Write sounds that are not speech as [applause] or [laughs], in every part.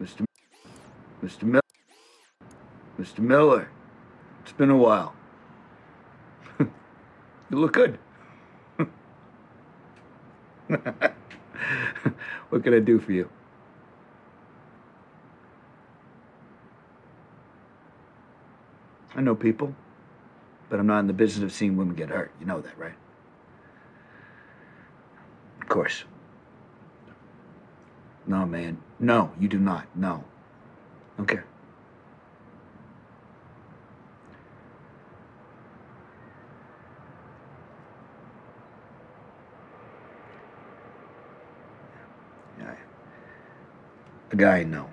Mr. Mr. Miller. Mr. Miller. It's been a while. [laughs] you look good. [laughs] what can I do for you? I know people, but I'm not in the business of seeing women get hurt. You know that, right? Of course. No, man. No, you do not. No. Okay. Yeah. The guy I know,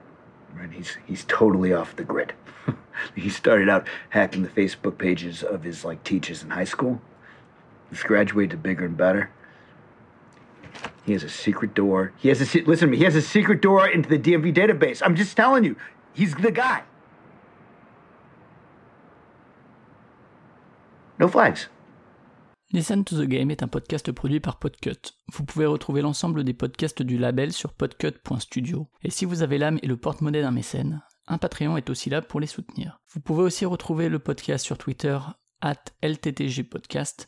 right? He's he's totally off the grid. [laughs] he started out hacking the Facebook pages of his like teachers in high school. He's graduated to bigger and better. He has a secret door. He has a se- listen to me. He has a secret door into the DMV database. I'm just telling you, he's the guy. No flags. Listen to the Game est un podcast produit par Podcut. Vous pouvez retrouver l'ensemble des podcasts du label sur podcut.studio. Et si vous avez l'âme et le porte-monnaie d'un mécène, un Patreon est aussi là pour les soutenir. Vous pouvez aussi retrouver le podcast sur Twitter, at LTTGpodcast,